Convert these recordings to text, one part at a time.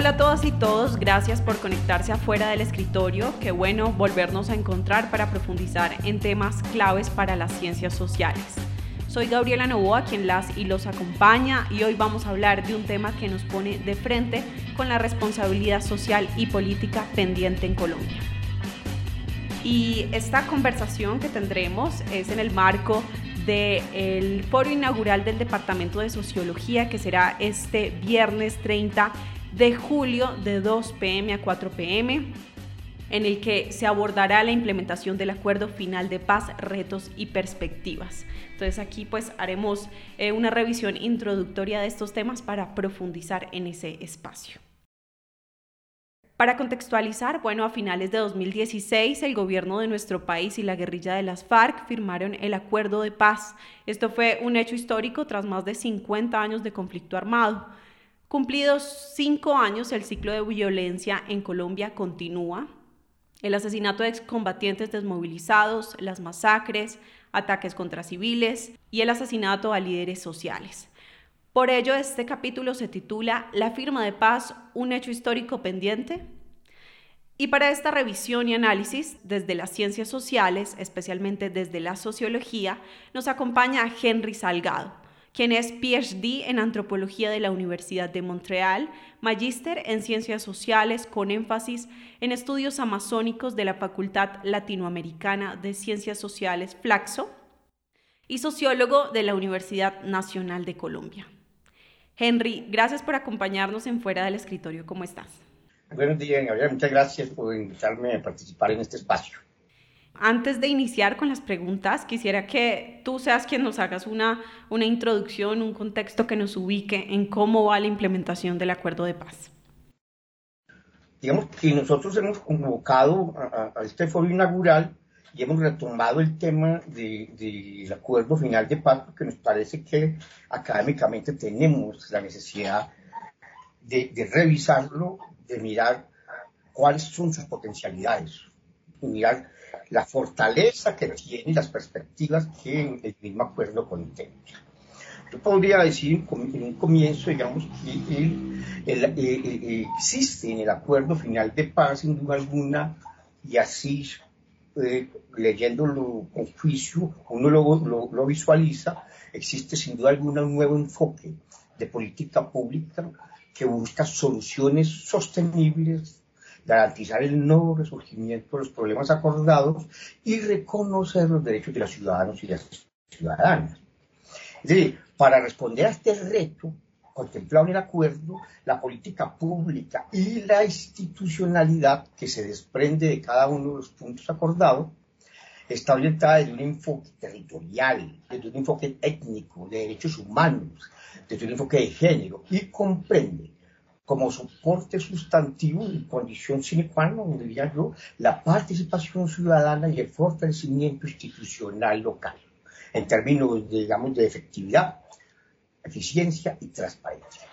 Hola a todas y todos, gracias por conectarse afuera del escritorio. Qué bueno volvernos a encontrar para profundizar en temas claves para las ciencias sociales. Soy Gabriela Novoa, quien las y los acompaña, y hoy vamos a hablar de un tema que nos pone de frente con la responsabilidad social y política pendiente en Colombia. Y esta conversación que tendremos es en el marco del foro inaugural del Departamento de Sociología que será este viernes 30 de julio de 2 pm a 4 pm en el que se abordará la implementación del acuerdo final de paz, retos y perspectivas. Entonces aquí pues haremos eh, una revisión introductoria de estos temas para profundizar en ese espacio. Para contextualizar, bueno, a finales de 2016 el gobierno de nuestro país y la guerrilla de las FARC firmaron el acuerdo de paz. Esto fue un hecho histórico tras más de 50 años de conflicto armado. Cumplidos cinco años, el ciclo de violencia en Colombia continúa. El asesinato de excombatientes desmovilizados, las masacres, ataques contra civiles y el asesinato a líderes sociales. Por ello, este capítulo se titula La firma de paz, un hecho histórico pendiente. Y para esta revisión y análisis, desde las ciencias sociales, especialmente desde la sociología, nos acompaña Henry Salgado quien es PhD en antropología de la Universidad de Montreal, magíster en ciencias sociales con énfasis en estudios amazónicos de la Facultad Latinoamericana de Ciencias Sociales Flaxo y sociólogo de la Universidad Nacional de Colombia. Henry, gracias por acompañarnos en Fuera del Escritorio. ¿Cómo estás? Buenos días, Gabriel. Muchas gracias por invitarme a participar en este espacio. Antes de iniciar con las preguntas, quisiera que tú seas quien nos hagas una, una introducción, un contexto que nos ubique en cómo va la implementación del acuerdo de paz. Digamos que nosotros hemos convocado a, este foro inaugural y hemos retomado el tema del acuerdo final de paz porque nos parece que académicamente tenemos la necesidad de, de revisarlo, de mirar cuáles son sus potencialidades, y mirar la fortaleza que tiene y las perspectivas que el mismo acuerdo contempla. Yo podría decir en un comienzo, digamos, que existe en el acuerdo final de paz, sin duda alguna, y así eh, leyéndolo con juicio, uno lo, lo visualiza, existe sin duda alguna un nuevo enfoque de política pública que busca soluciones sostenibles garantizar el no resurgimiento de los problemas acordados y reconocer los derechos de los ciudadanos y las ciudadanas. Es decir, para responder a este reto contemplado en el acuerdo, la política pública y la institucionalidad que se desprende de cada uno de los puntos acordados está orientada desde un enfoque territorial, desde un enfoque étnico, de derechos humanos, desde un enfoque de género y comprende como soporte sustantivo y condición sine qua non, diría yo, la participación ciudadana y el fortalecimiento institucional local, en términos, digamos, de efectividad, eficiencia y transparencia.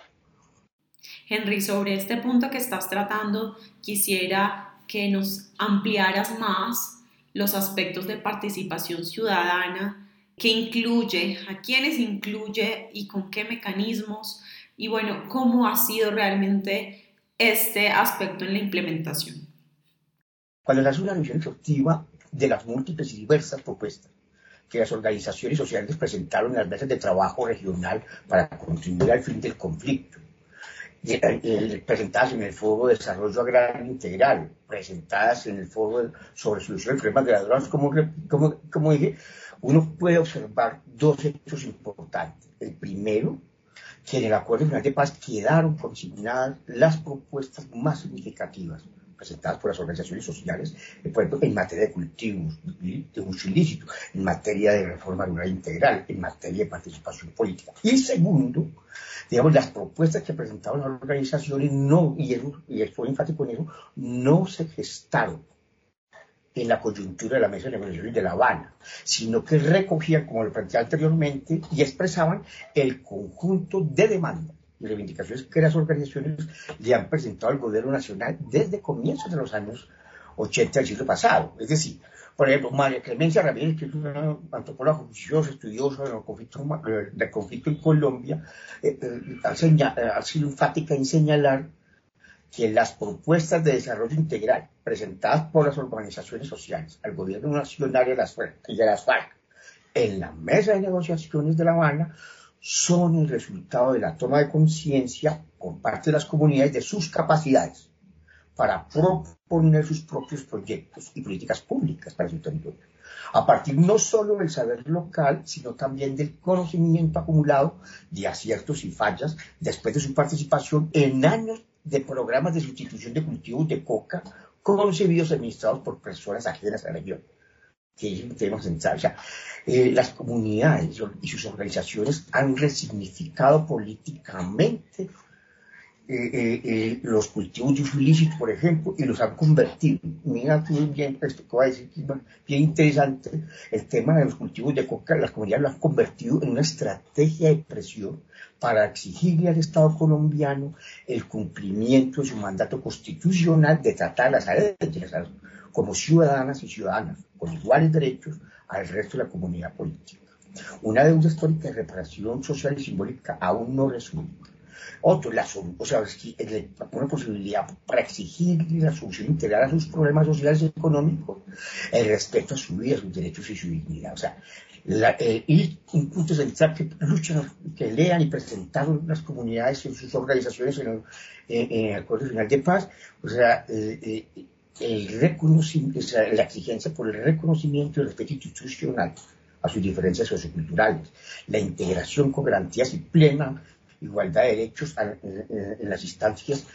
Henry, sobre este punto que estás tratando, quisiera que nos ampliaras más los aspectos de participación ciudadana, que incluye, a quiénes incluye y con qué mecanismos y bueno, cómo ha sido realmente este aspecto en la implementación. Cuando se hace una revisión efectiva de las múltiples y diversas propuestas que las organizaciones sociales presentaron en las mesas de trabajo regional para contribuir al fin del conflicto, presentadas en el Foro de Desarrollo Agrario Integral, presentadas en el Foro sobre Solución de Problemas Drogas, como, como, como dije, uno puede observar dos hechos importantes. El primero, que en el Acuerdo Final de Paz quedaron consignadas las propuestas más significativas presentadas por las organizaciones sociales, por ejemplo, en materia de cultivos de uso ilícito, en materia de reforma rural integral, en materia de participación política. Y segundo, digamos, las propuestas que presentaron las organizaciones no, y, eso, y fue enfático en eso, no se gestaron en la coyuntura de la mesa de negociaciones de La Habana, sino que recogían, como lo planteé anteriormente, y expresaban el conjunto de demandas y reivindicaciones que las organizaciones le han presentado al gobierno nacional desde comienzos de los años 80 del siglo pasado. Es decir, por ejemplo, María Clemencia Ramírez, que es una antropóloga juiciosa, estudiosa del conflicto, del conflicto en Colombia, eh, eh, ha, sido enfática en señalar que las propuestas de desarrollo integral presentadas por las organizaciones sociales al gobierno nacional y de las FARC en la mesa de negociaciones de La Habana son el resultado de la toma de conciencia por parte de las comunidades de sus capacidades para proponer sus propios proyectos y políticas públicas para su territorio, a partir no solo del saber local, sino también del conocimiento acumulado de aciertos y fallas después de su participación en años de programas de sustitución de cultivos de coca concebidos y administrados por personas ajenas a la región que tema central. O sea, eh, las comunidades y sus organizaciones han resignificado políticamente eh, eh, los cultivos de ilícito, por ejemplo, y los han convertido. Mira tú bien, esto que va a decir, bien interesante, el tema de los cultivos de coca, las comunidades lo han convertido en una estrategia de presión para exigirle al Estado colombiano el cumplimiento de su mandato constitucional de tratar las leyes como ciudadanas y ciudadanas con iguales derechos al resto de la comunidad política. Una deuda histórica de reparación social y simbólica aún no resuelta otro, la, o sea, pone posibilidad para exigir la solución integral a sus problemas sociales y económicos, el respeto a su vida, sus derechos y su dignidad. O sea, la, eh, y central que luchan, que lean y presentaron las comunidades y sus organizaciones en el, Acuerdo Final de Paz, o sea, eh, eh, el reconocimiento, la exigencia por el reconocimiento y el respeto institucional a sus diferencias socioculturales, la integración con garantías y plena igualdad de derechos en, las instancias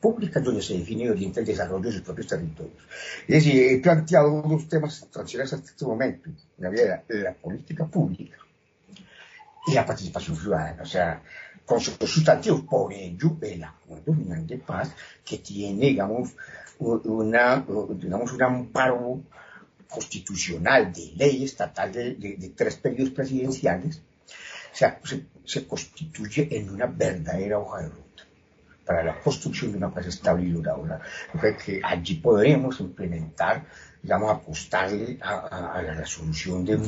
públicas donde se define y orienta el desarrollo de sus propios territorios. Es decir, he planteado dos temas tradicionales hasta este momento, la, la política pública y la participación ciudadana, o sea, con sus sustantivos, por ello el acuerdo final de paz que tiene, digamos, una, digamos, un amparo constitucional de ley estatal de tres periodos presidenciales, se, constituye en una verdadera hoja de ruta para la construcción de una paz estable y duradera. que allí podremos implementar, digamos, apostarle a, la resolución de,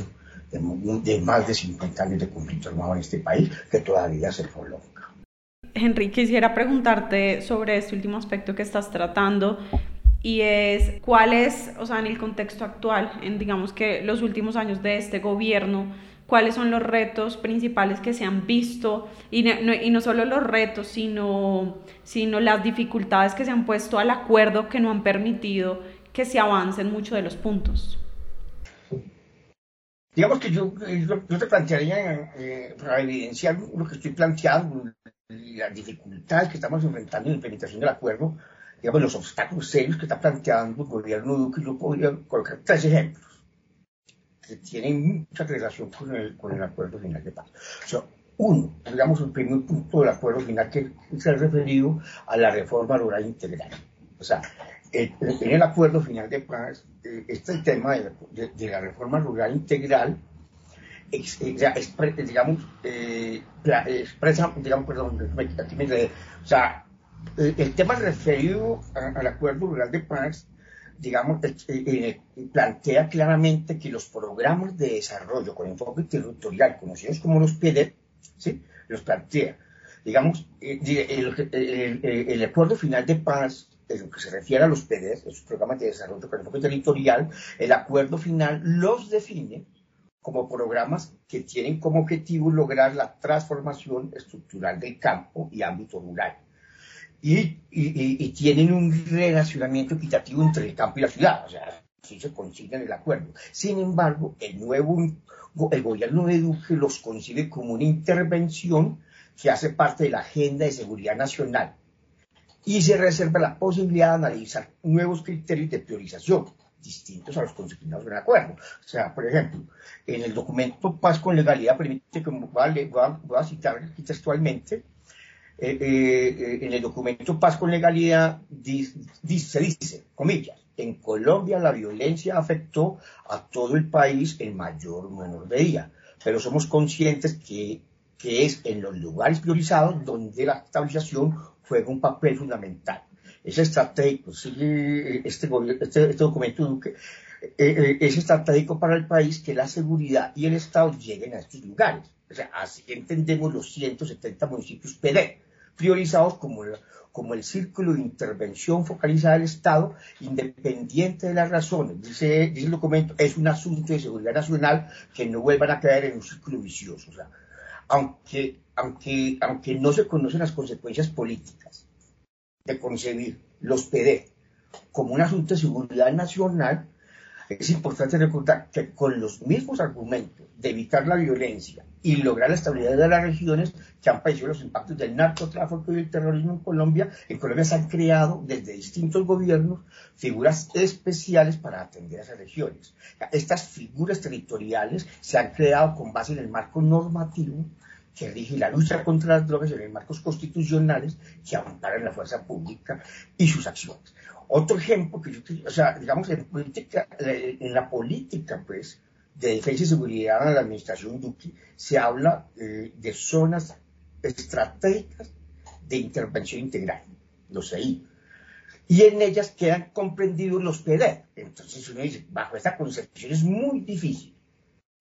de, más de 50 años de conflicto armado en este país que todavía se prolonga. Henry, quisiera preguntarte sobre este último aspecto que estás tratando y es cuál es, o sea, en el contexto actual, en digamos que los últimos años de este gobierno, cuáles son los retos principales que se han visto y no, solo los retos, sino, las dificultades que se han puesto al acuerdo que no han permitido que se avancen muchos de los puntos. Digamos que yo, yo, te plantearía, eh, para evidenciar lo que estoy planteando, las dificultades que estamos enfrentando en la implementación del acuerdo, digamos, los obstáculos serios que está planteando el gobierno Duque, yo podría colocar tres ejemplos tienen mucha relación con el, con el acuerdo final de paz. O sea, uno, digamos, el primer punto del acuerdo final que se ha referido a la reforma rural integral. O sea, en el acuerdo final de paz, eh, este tema de, la reforma rural integral, digamos, eh, expresa, digamos, perdón, aquí me, o sea, el, tema referido al acuerdo rural de paz digamos, eh, eh, plantea claramente que los programas de desarrollo con enfoque territorial, conocidos como los PEDER, ¿sí? los plantea. Digamos, eh, el, acuerdo final de paz, en lo que se refiere a los PEDER, esos programas de desarrollo con enfoque territorial, el acuerdo final los define como programas que tienen como objetivo lograr la transformación estructural del campo y ámbito rural y, tienen un relacionamiento equitativo entre el campo y la ciudad, o sea, así se consigue en el acuerdo. Sin embargo, el nuevo, el gobierno de Duque los concibe como una intervención que hace parte de la agenda de seguridad nacional y se reserva la posibilidad de analizar nuevos criterios de priorización distintos a los consignados en el acuerdo. O sea, por ejemplo, en el documento Paz con Legalidad permite, como voy a citar aquí textualmente, eh, eh, en el documento Paz con Legalidad dice, se dice, comillas, en Colombia la violencia afectó a todo el país en mayor o menor medida, pero somos conscientes que, es en los lugares priorizados donde la estabilización juega un papel fundamental. Es estratégico, este, este, este, documento eh, es estratégico para el país que la seguridad y el Estado lleguen a estos lugares. O sea, así entendemos los 170 municipios PD priorizados como, como el círculo de intervención focalizada del Estado, independiente de las razones. Dice, dice el documento, es un asunto de seguridad nacional que no vuelvan a caer en un círculo vicioso. O sea, aunque, aunque, aunque no se conocen las consecuencias políticas de concebir los PD como un asunto de seguridad nacional, es importante recordar que con los mismos argumentos de evitar la violencia y lograr la estabilidad de las regiones que han padecido los impactos del narcotráfico y el terrorismo en Colombia, en Colombia se han creado desde distintos gobiernos figuras especiales para atender a esas regiones. Estas figuras territoriales se han creado con base en el marco normativo que rige la lucha contra las drogas en los marcos constitucionales que amparan la fuerza pública y sus acciones. Otro ejemplo que yo, o sea, digamos, eh, en la política, pues, de defensa y seguridad de la administración Duque, se habla eh, de zonas estratégicas de intervención integral, los CI. Y en ellas quedan comprendidos los PD. Entonces uno dice, bajo esta concepción es muy difícil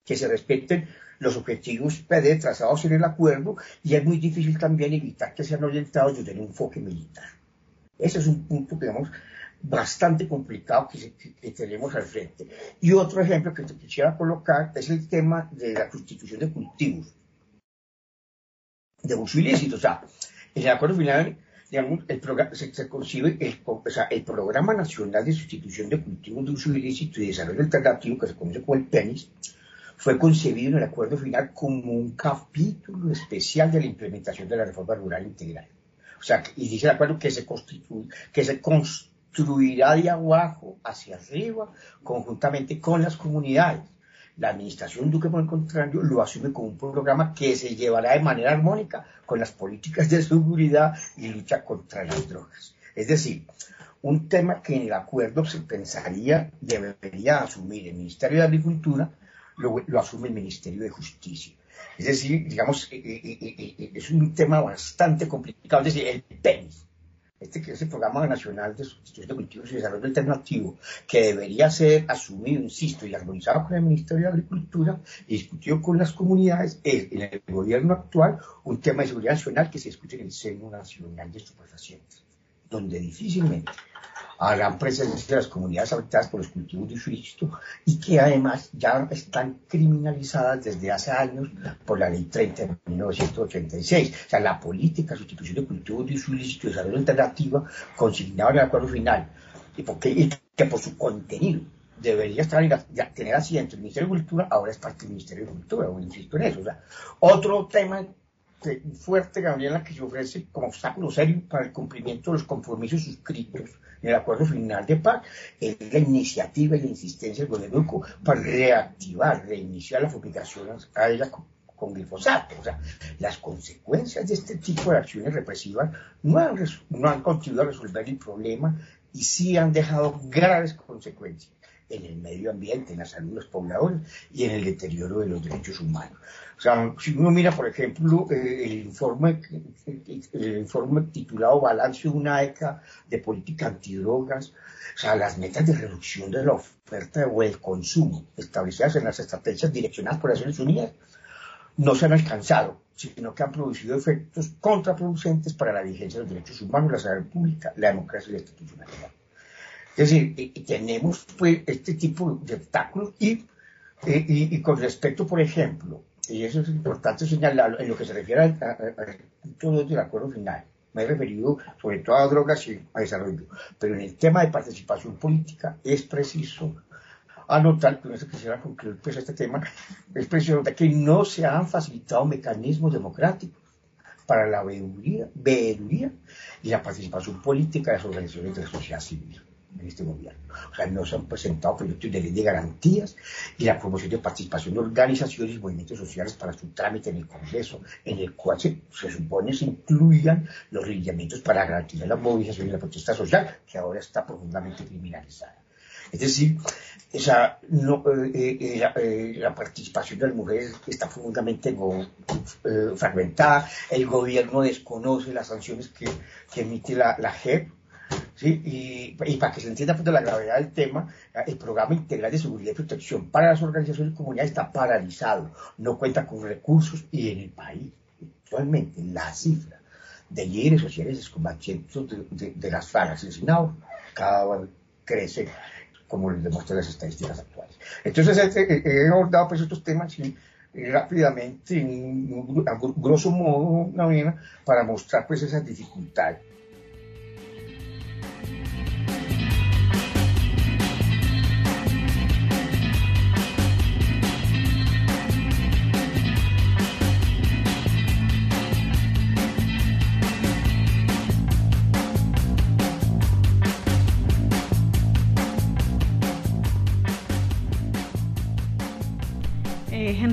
que se respeten los objetivos PD trazados en el acuerdo y es muy difícil también evitar que sean orientados desde un enfoque militar. Ese es un punto, digamos, bastante complicado que, tenemos al frente. Y otro ejemplo que te quisiera colocar es el tema de la constitución de cultivos, de uso ilícito. O sea, en el acuerdo final, digamos, el programa, se, concibe el, el Programa Nacional de Sustitución de Cultivos de Uso Ilícito y Desarrollo Alternativo, que se conoce como el PENIS, fue concebido en el acuerdo final como un capítulo especial de la implementación de la reforma rural integral. O sea, y dice el acuerdo que se que se construirá de abajo hacia arriba conjuntamente con las comunidades. La administración Duque, por el contrario, lo asume como un programa que se llevará de manera armónica con las políticas de seguridad y lucha contra las drogas. Es decir, un tema que en el acuerdo se pensaría debería asumir el Ministerio de Agricultura, lo, lo asume el Ministerio de Justicia. Es decir, digamos, eh, eh, eh, es un tema bastante complicado. Es decir, el tenis este que es el Programa Nacional de Sustitución de Cultivos y Desarrollo Alternativo, que debería ser asumido, insisto, y armonizado con el Ministerio de Agricultura y discutido con las comunidades, es en el gobierno actual un tema de seguridad nacional que se discute en el seno nacional de estupefacientes, donde difícilmente habrán presencia de las comunidades afectadas por los cultivos de uso y que además ya están criminalizadas desde hace años por la ley 30 de 1986. O sea, la política de sustitución de cultivos de uso ilícito y desarrollo alternativa consignada en el acuerdo final y, porque, que por su contenido debería estar ya, tener asiento el Ministerio de Cultura, ahora es parte del Ministerio de Cultura, o insisto en eso. O sea, otro tema fuerte, Gabriela, que se ofrece como obstáculo serio para el cumplimiento de los compromisos suscritos en el acuerdo final de paz, es la iniciativa y la insistencia del gobierno para reactivar, reiniciar las obligaciones a ella con, glifosato. O sea, las consecuencias de este tipo de acciones represivas no han, no han contribuido a resolver el problema y sí han dejado graves consecuencias en el medio ambiente, en la salud de los pobladores y en el deterioro de los derechos humanos. O sea, si uno mira, por ejemplo, eh, el, informe, el, informe titulado Balance de una década de política antidrogas, o sea, las metas de reducción de la oferta o el consumo establecidas en las estrategias direccionadas por Naciones Unidas no se han alcanzado, sino que han producido efectos contraproducentes para la vigencia de los derechos humanos, la salud pública, la democracia y la institucionalidad. Es decir, tenemos pues este tipo de obstáculos y, y, con respecto, por ejemplo, y eso es importante señalarlo, en lo que se refiere al, punto del acuerdo final, me he referido sobre todo a drogas y a desarrollo, pero en el tema de participación política es preciso anotar, con eso quisiera concluir pues, este tema, es preciso que no se han facilitado mecanismos democráticos para la veeduría y la participación política de las organizaciones de la sociedad civil en este gobierno. O sea, no se han presentado proyectos de ley de garantías y la promoción de participación de organizaciones y movimientos sociales para su trámite en el Congreso, en el cual se, supone se incluyan los lineamientos para garantizar la movilización y la protesta social, que ahora está profundamente criminalizada. Es decir, esa, no, eh, eh, eh, la, participación de las mujeres está profundamente fragmentada, el gobierno desconoce las sanciones que, que emite la, la JEP, y, para que se entienda pues, la gravedad del tema, el programa integral de seguridad y protección para las organizaciones y comunidades está paralizado, no cuenta con recursos y en el país, actualmente la cifra de líderes sociales excombatientes de, de, las FARC asesinados cada vez crece, como les demuestran las estadísticas actuales. Entonces, he abordado pues estos temas rápidamente, en, a grosso modo, una para mostrar pues esas dificultades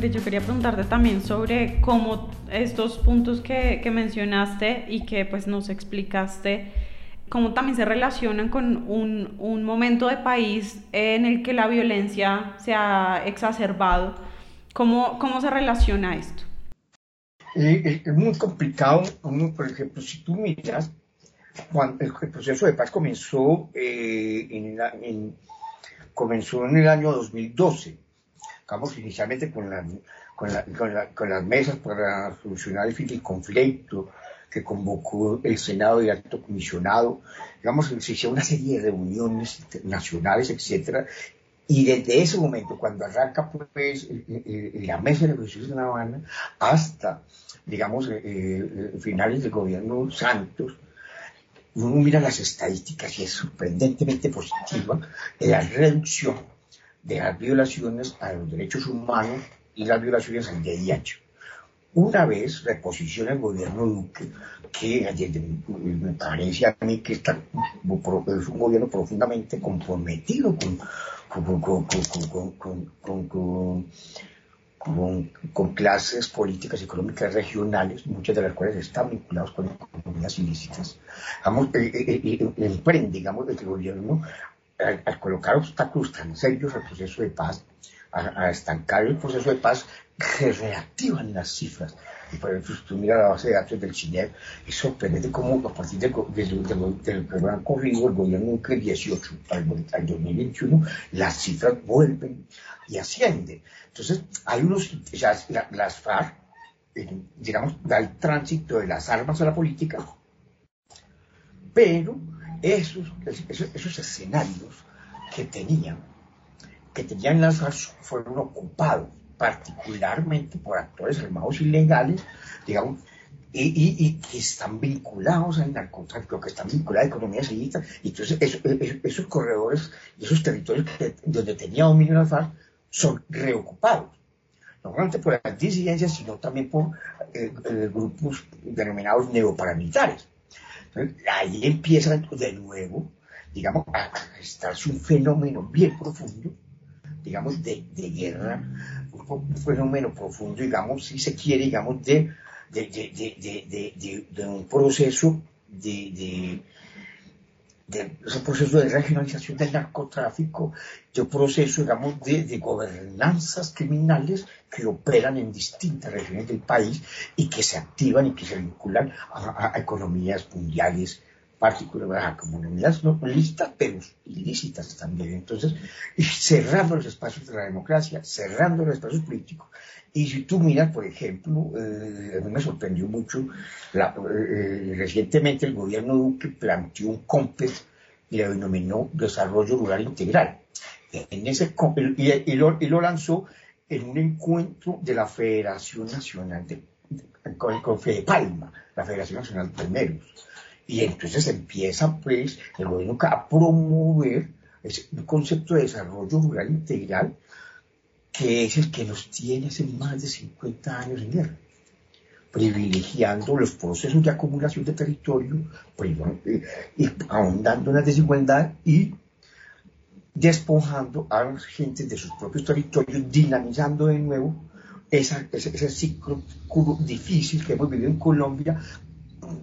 Yo quería preguntarte también sobre cómo estos puntos que, que, mencionaste y que pues nos explicaste, cómo también se relacionan con un, un, momento de país en el que la violencia se ha exacerbado. ¿Cómo, cómo se relaciona esto? es muy complicado, por ejemplo, si tú miras, cuando el, proceso de paz comenzó, eh, en, en, comenzó en el año 2012 Estamos inicialmente con, con, las mesas para solucionar el conflicto que convocó el Senado y Alto Comisionado. Digamos, se hicieron una serie de reuniones internacionales, etcétera, y desde ese momento, cuando arranca pues, la mesa de negociaciones en La Habana, hasta, digamos, eh, eh, finales del gobierno Santos, uno mira las estadísticas y es sorprendentemente positiva la reducción de las violaciones a los derechos humanos y las violaciones al DIH. Una vez reposiciona el gobierno Duque, que me parece a mí que está, es un gobierno profundamente comprometido con, con, clases políticas y económicas regionales, muchas de las cuales están vinculadas con economías ilícitas. Eh, eh, eh, emprende, digamos, el gobierno al, colocar obstáculos tan serios al proceso de paz, a, estancar el proceso de paz, se reactivan las cifras. Y por ejemplo, si tú miras la base de datos del CINEP, es sorprendente cómo a partir del que han corrido el gobierno del 18 al, 2021, las cifras vuelven y ascienden. Entonces, hay unos, ya, las FARC, digamos, da el tránsito de las armas a la política, pero esos, esos, escenarios que tenían, que tenían las fueron ocupados particularmente por actores armados ilegales, digamos, y, que están vinculados al narcotráfico, que están vinculados a economías ilícitas, y entonces esos corredores y esos territorios donde tenía dominio la FARC son reocupados, no solamente por las disidencias, sino también por eh, eh, grupos denominados neoparamilitares ahí empieza de nuevo, digamos, a estarse un fenómeno bien profundo, digamos, de, guerra, un, fenómeno profundo, digamos, si se quiere, digamos, de, de un proceso de, de ese proceso de regionalización del narcotráfico, de un proceso, digamos, de, de, gobernanzas criminales que operan en distintas regiones del país y que se activan y que se vinculan a, a economías mundiales particularmente a comunidades no lícitas, pero ilícitas también. Entonces, cerrando los espacios de la democracia, cerrando los espacios políticos. Y si tú miras, por ejemplo, eh, a mí me sorprendió mucho, eh, recientemente el gobierno Duque planteó un COMPES y lo denominó Desarrollo Rural Integral. En ese y, y lo lanzó en un encuentro de la Federación Nacional de, con, con Fede Palma, la Federación Nacional de Palmeros y entonces empieza pues el gobierno a promover un concepto de desarrollo rural integral que es el que nos tiene hace más de 50 años en guerra, privilegiando los procesos de acumulación de territorio, eh, y ahondando en la desigualdad y despojando a las gentes de sus propios territorios, dinamizando de nuevo ese, ese ciclo difícil que hemos vivido en Colombia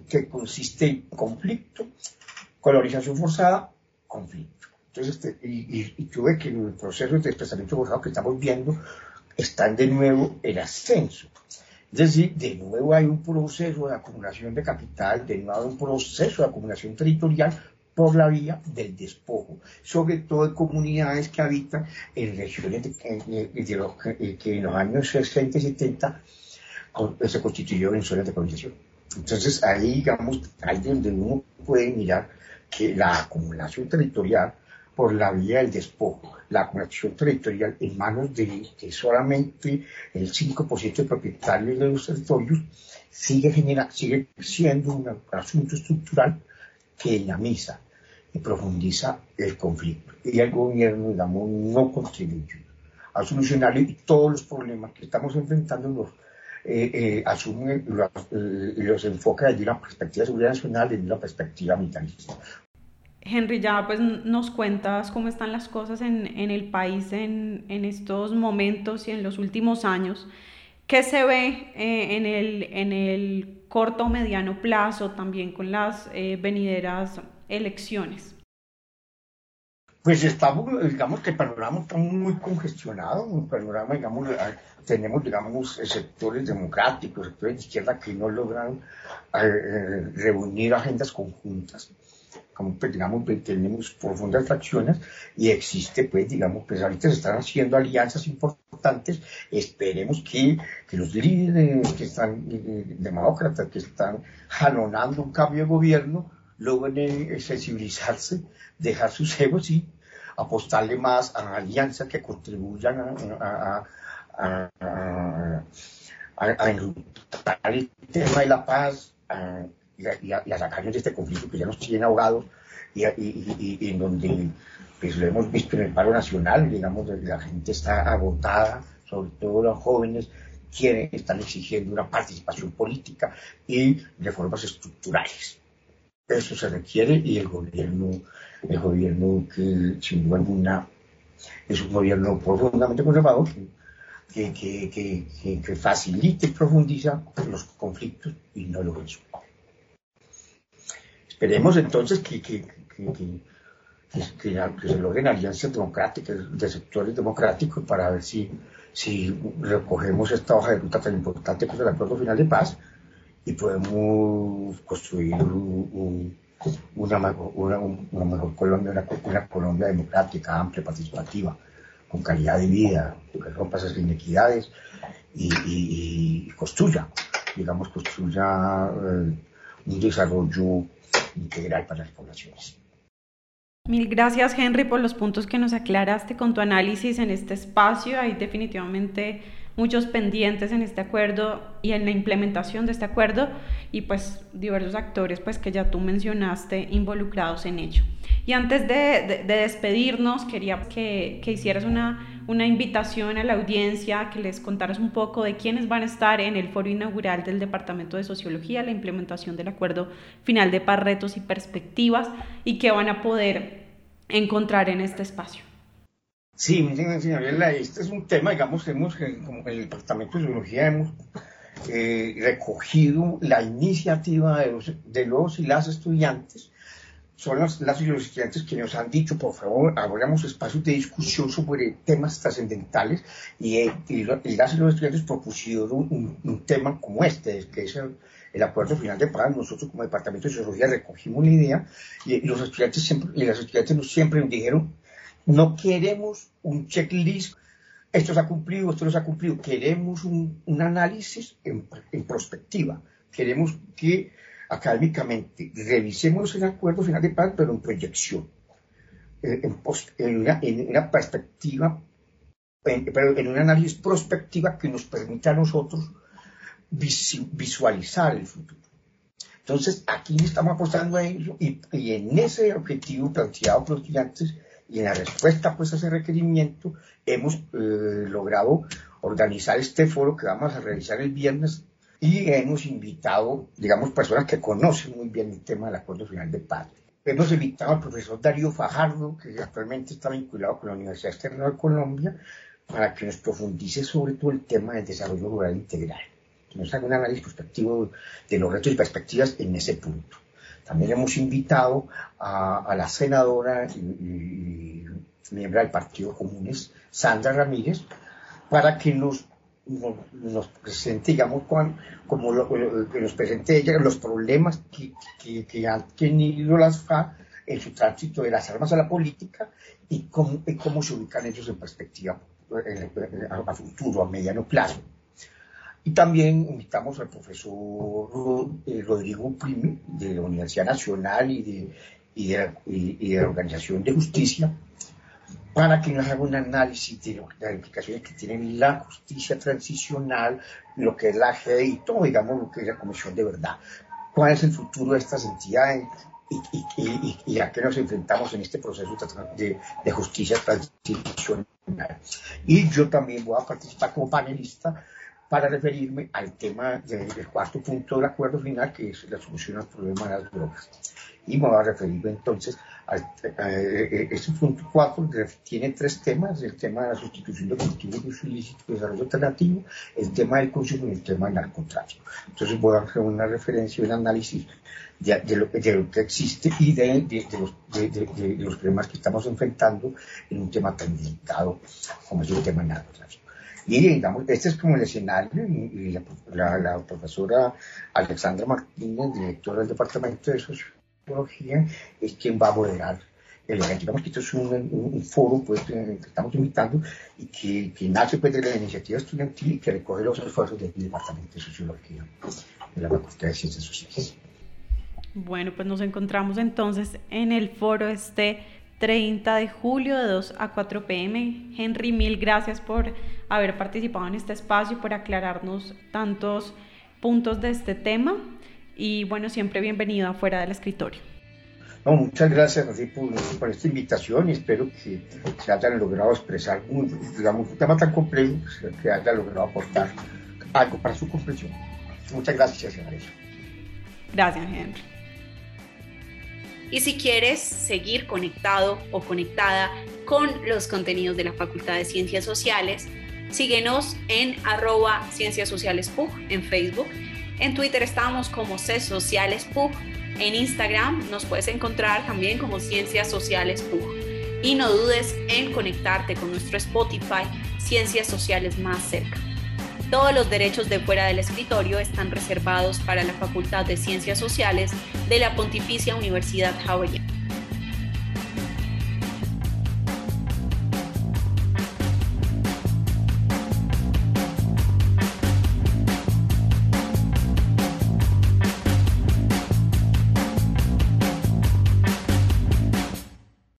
que consiste en conflicto, colonización forzada, conflicto. Entonces, este, y, ves que los procesos de desplazamiento forzado que estamos viendo están de nuevo en ascenso. Es decir, de nuevo hay un proceso de acumulación de capital, de nuevo hay un proceso de acumulación territorial por la vía del despojo, sobre todo en comunidades que habitan en regiones de, que en los años 60 y 70 se constituyeron en zonas de colonización Entonces ahí, digamos, ahí donde uno puede mirar que la acumulación territorial por la vía del despojo, la acumulación territorial en manos de, solamente el 5% de propietarios de los territorios, sigue, genera, sigue siendo un asunto estructural que dinamiza y profundiza el conflicto. Y el gobierno, digamos, no contribuye a solucionar todos los problemas que estamos enfrentando los eh, eh, asumen los, eh, los enfoca desde una perspectiva de seguridad nacional y una perspectiva militarista. Henry, ya pues nos cuentas cómo están las cosas en, en el país en, en, estos momentos y en los últimos años. ¿Qué se ve eh, en, el, en el corto o mediano plazo también con las eh, venideras elecciones? Pues estamos, digamos que el panorama está muy congestionado, un panorama, digamos, tenemos, digamos, sectores democráticos, sectores de izquierda que no logran eh, reunir agendas conjuntas. Como pues, digamos, pues, tenemos profundas fracciones y existe, pues, digamos, pues ahorita se están haciendo alianzas importantes, esperemos que, que los líderes que están, eh, demócratas, que están jalonando un cambio de gobierno, logren eh, sensibilizarse, dejar sus egos y apostarle más a alianzas que contribuyan a, a, a, a, el tema de la paz, y a, sacarnos de este conflicto que ya nos tiene ahogados y, y, en donde pues lo hemos visto en el paro nacional, digamos, la gente está agotada, sobre todo los jóvenes, quieren, están exigiendo una participación política y reformas estructurales. Eso se requiere y el gobierno, el gobierno que sin duda alguna es un gobierno profundamente conservador, que, que, que, que facilita y profundiza los conflictos y no lo resuelve. Esperemos entonces que, que, se logren alianzas democráticas de sectores democráticos para ver si, si recogemos esta hoja de ruta tan importante que es el acuerdo final de paz y podemos construir una, mejor, una, mejor Colombia, una, Colombia democrática, amplia, participativa, con calidad de vida, que rompa esas inequidades y, construya, digamos, construya eh, un desarrollo integral para las poblaciones. Mil gracias Henry por los puntos que nos aclaraste con tu análisis en este espacio. Hay definitivamente muchos pendientes en este acuerdo y en la implementación de este acuerdo y pues diversos actores pues que ya tú mencionaste involucrados en ello. Y antes de, despedirnos, quería que, que hicieras una, una invitación a la audiencia, que les contaras un poco de quiénes van a estar en el foro inaugural del Departamento de Sociología, la implementación del acuerdo final de paz, retos y perspectivas y qué van a poder encontrar en este espacio. Sí, señora, este es un tema, digamos, hemos, como el Departamento de Sociología hemos eh, recogido la iniciativa de los, de los y las estudiantes son las, las y los estudiantes que nos han dicho, por favor, abramos espacios de discusión sobre temas trascendentales y, eh, y, las y los estudiantes propusieron un, tema como este, que es el, acuerdo final de paz. Nosotros como Departamento de Sociología recogimos la idea y, los estudiantes siempre, y las estudiantes siempre nos dijeron, no queremos un checklist, esto se ha cumplido, esto no se ha cumplido, queremos un, análisis en, en prospectiva, queremos que académicamente, revisemos el acuerdo final de paz, pero en proyección, eh, en, una, perspectiva, pero en un análisis prospectiva que nos permita a nosotros visualizar el futuro. Entonces, aquí estamos apostando a ello y, en ese objetivo planteado por los estudiantes y en la respuesta pues, a ese requerimiento, hemos eh, logrado organizar este foro que vamos a realizar el viernes y hemos invitado, digamos, personas que conocen muy bien el tema del acuerdo final de paz. Hemos invitado al profesor Darío Fajardo, que actualmente está vinculado con la Universidad Externa de Colombia, para que nos profundice sobre todo el tema del desarrollo rural integral, nos haga un análisis prospectivo de los retos y perspectivas en ese punto. También hemos invitado a, la senadora y, y, miembro del Partido Comunes, Sandra Ramírez, para que nos nos, presente, digamos, como lo, que nos presente ella, los problemas que, que, han tenido las FA en su tránsito de las armas a la política y cómo, cómo se ubican ellos en perspectiva a, futuro, a mediano plazo. Y también invitamos al profesor eh, Rodrigo Primi de la Universidad Nacional y de, y de, la Organización de Justicia para que nos haga un análisis de las implicaciones que tiene la justicia transicional, lo que es la GEI y todo, digamos, lo que es la Comisión de Verdad. ¿Cuál es el futuro de estas entidades? y, a qué nos enfrentamos en este proceso de, de, justicia transicional. Y yo también voy a participar como panelista para referirme al tema del cuarto punto del acuerdo final, que es la solución al problema de las drogas. Y me voy a referir entonces a, este punto cuatro, tiene tres temas, el tema de la sustitución de cultivos de uso ilícito y desarrollo alternativo, el tema del consumo y el tema del narcotráfico. Entonces voy a hacer una referencia un análisis de, lo, que existe y de, los, problemas que estamos enfrentando en un tema tan delicado como es el tema del narcotráfico. Y digamos, este es como el escenario y, la, profesora Alexandra Martínez, directora del Departamento de Sociología, es quien va a moderar el evento. Digamos que esto es un, foro pues, que estamos invitando y que, nace pues, de la iniciativa estudiantil y que recoge los esfuerzos del Departamento de Sociología de la Facultad de Ciencias Sociales. Bueno, pues nos encontramos entonces en el foro este 30 de julio de 2 a 4 pm. Henry, mil gracias por haber participado en este espacio y por aclararnos tantos puntos de este tema. Y bueno, siempre bienvenido afuera del escritorio. No, muchas gracias por, esta invitación y espero que se hayan logrado expresar un, digamos, un tema tan complejo que haya logrado aportar algo para su comprensión. Muchas gracias, señora. Gracias, Henry. Y si quieres seguir conectado o conectada con los contenidos de la Facultad de Ciencias Sociales, síguenos en arroba Ciencias Sociales PUG en Facebook. En Twitter estamos como C Sociales PUG. En Instagram nos puedes encontrar también como Ciencias Sociales PUG. Y no dudes en conectarte con nuestro Spotify Ciencias Sociales más cerca. Todos los derechos de fuera del escritorio están reservados para la Facultad de Ciencias Sociales de la Pontificia Universidad Javeriana.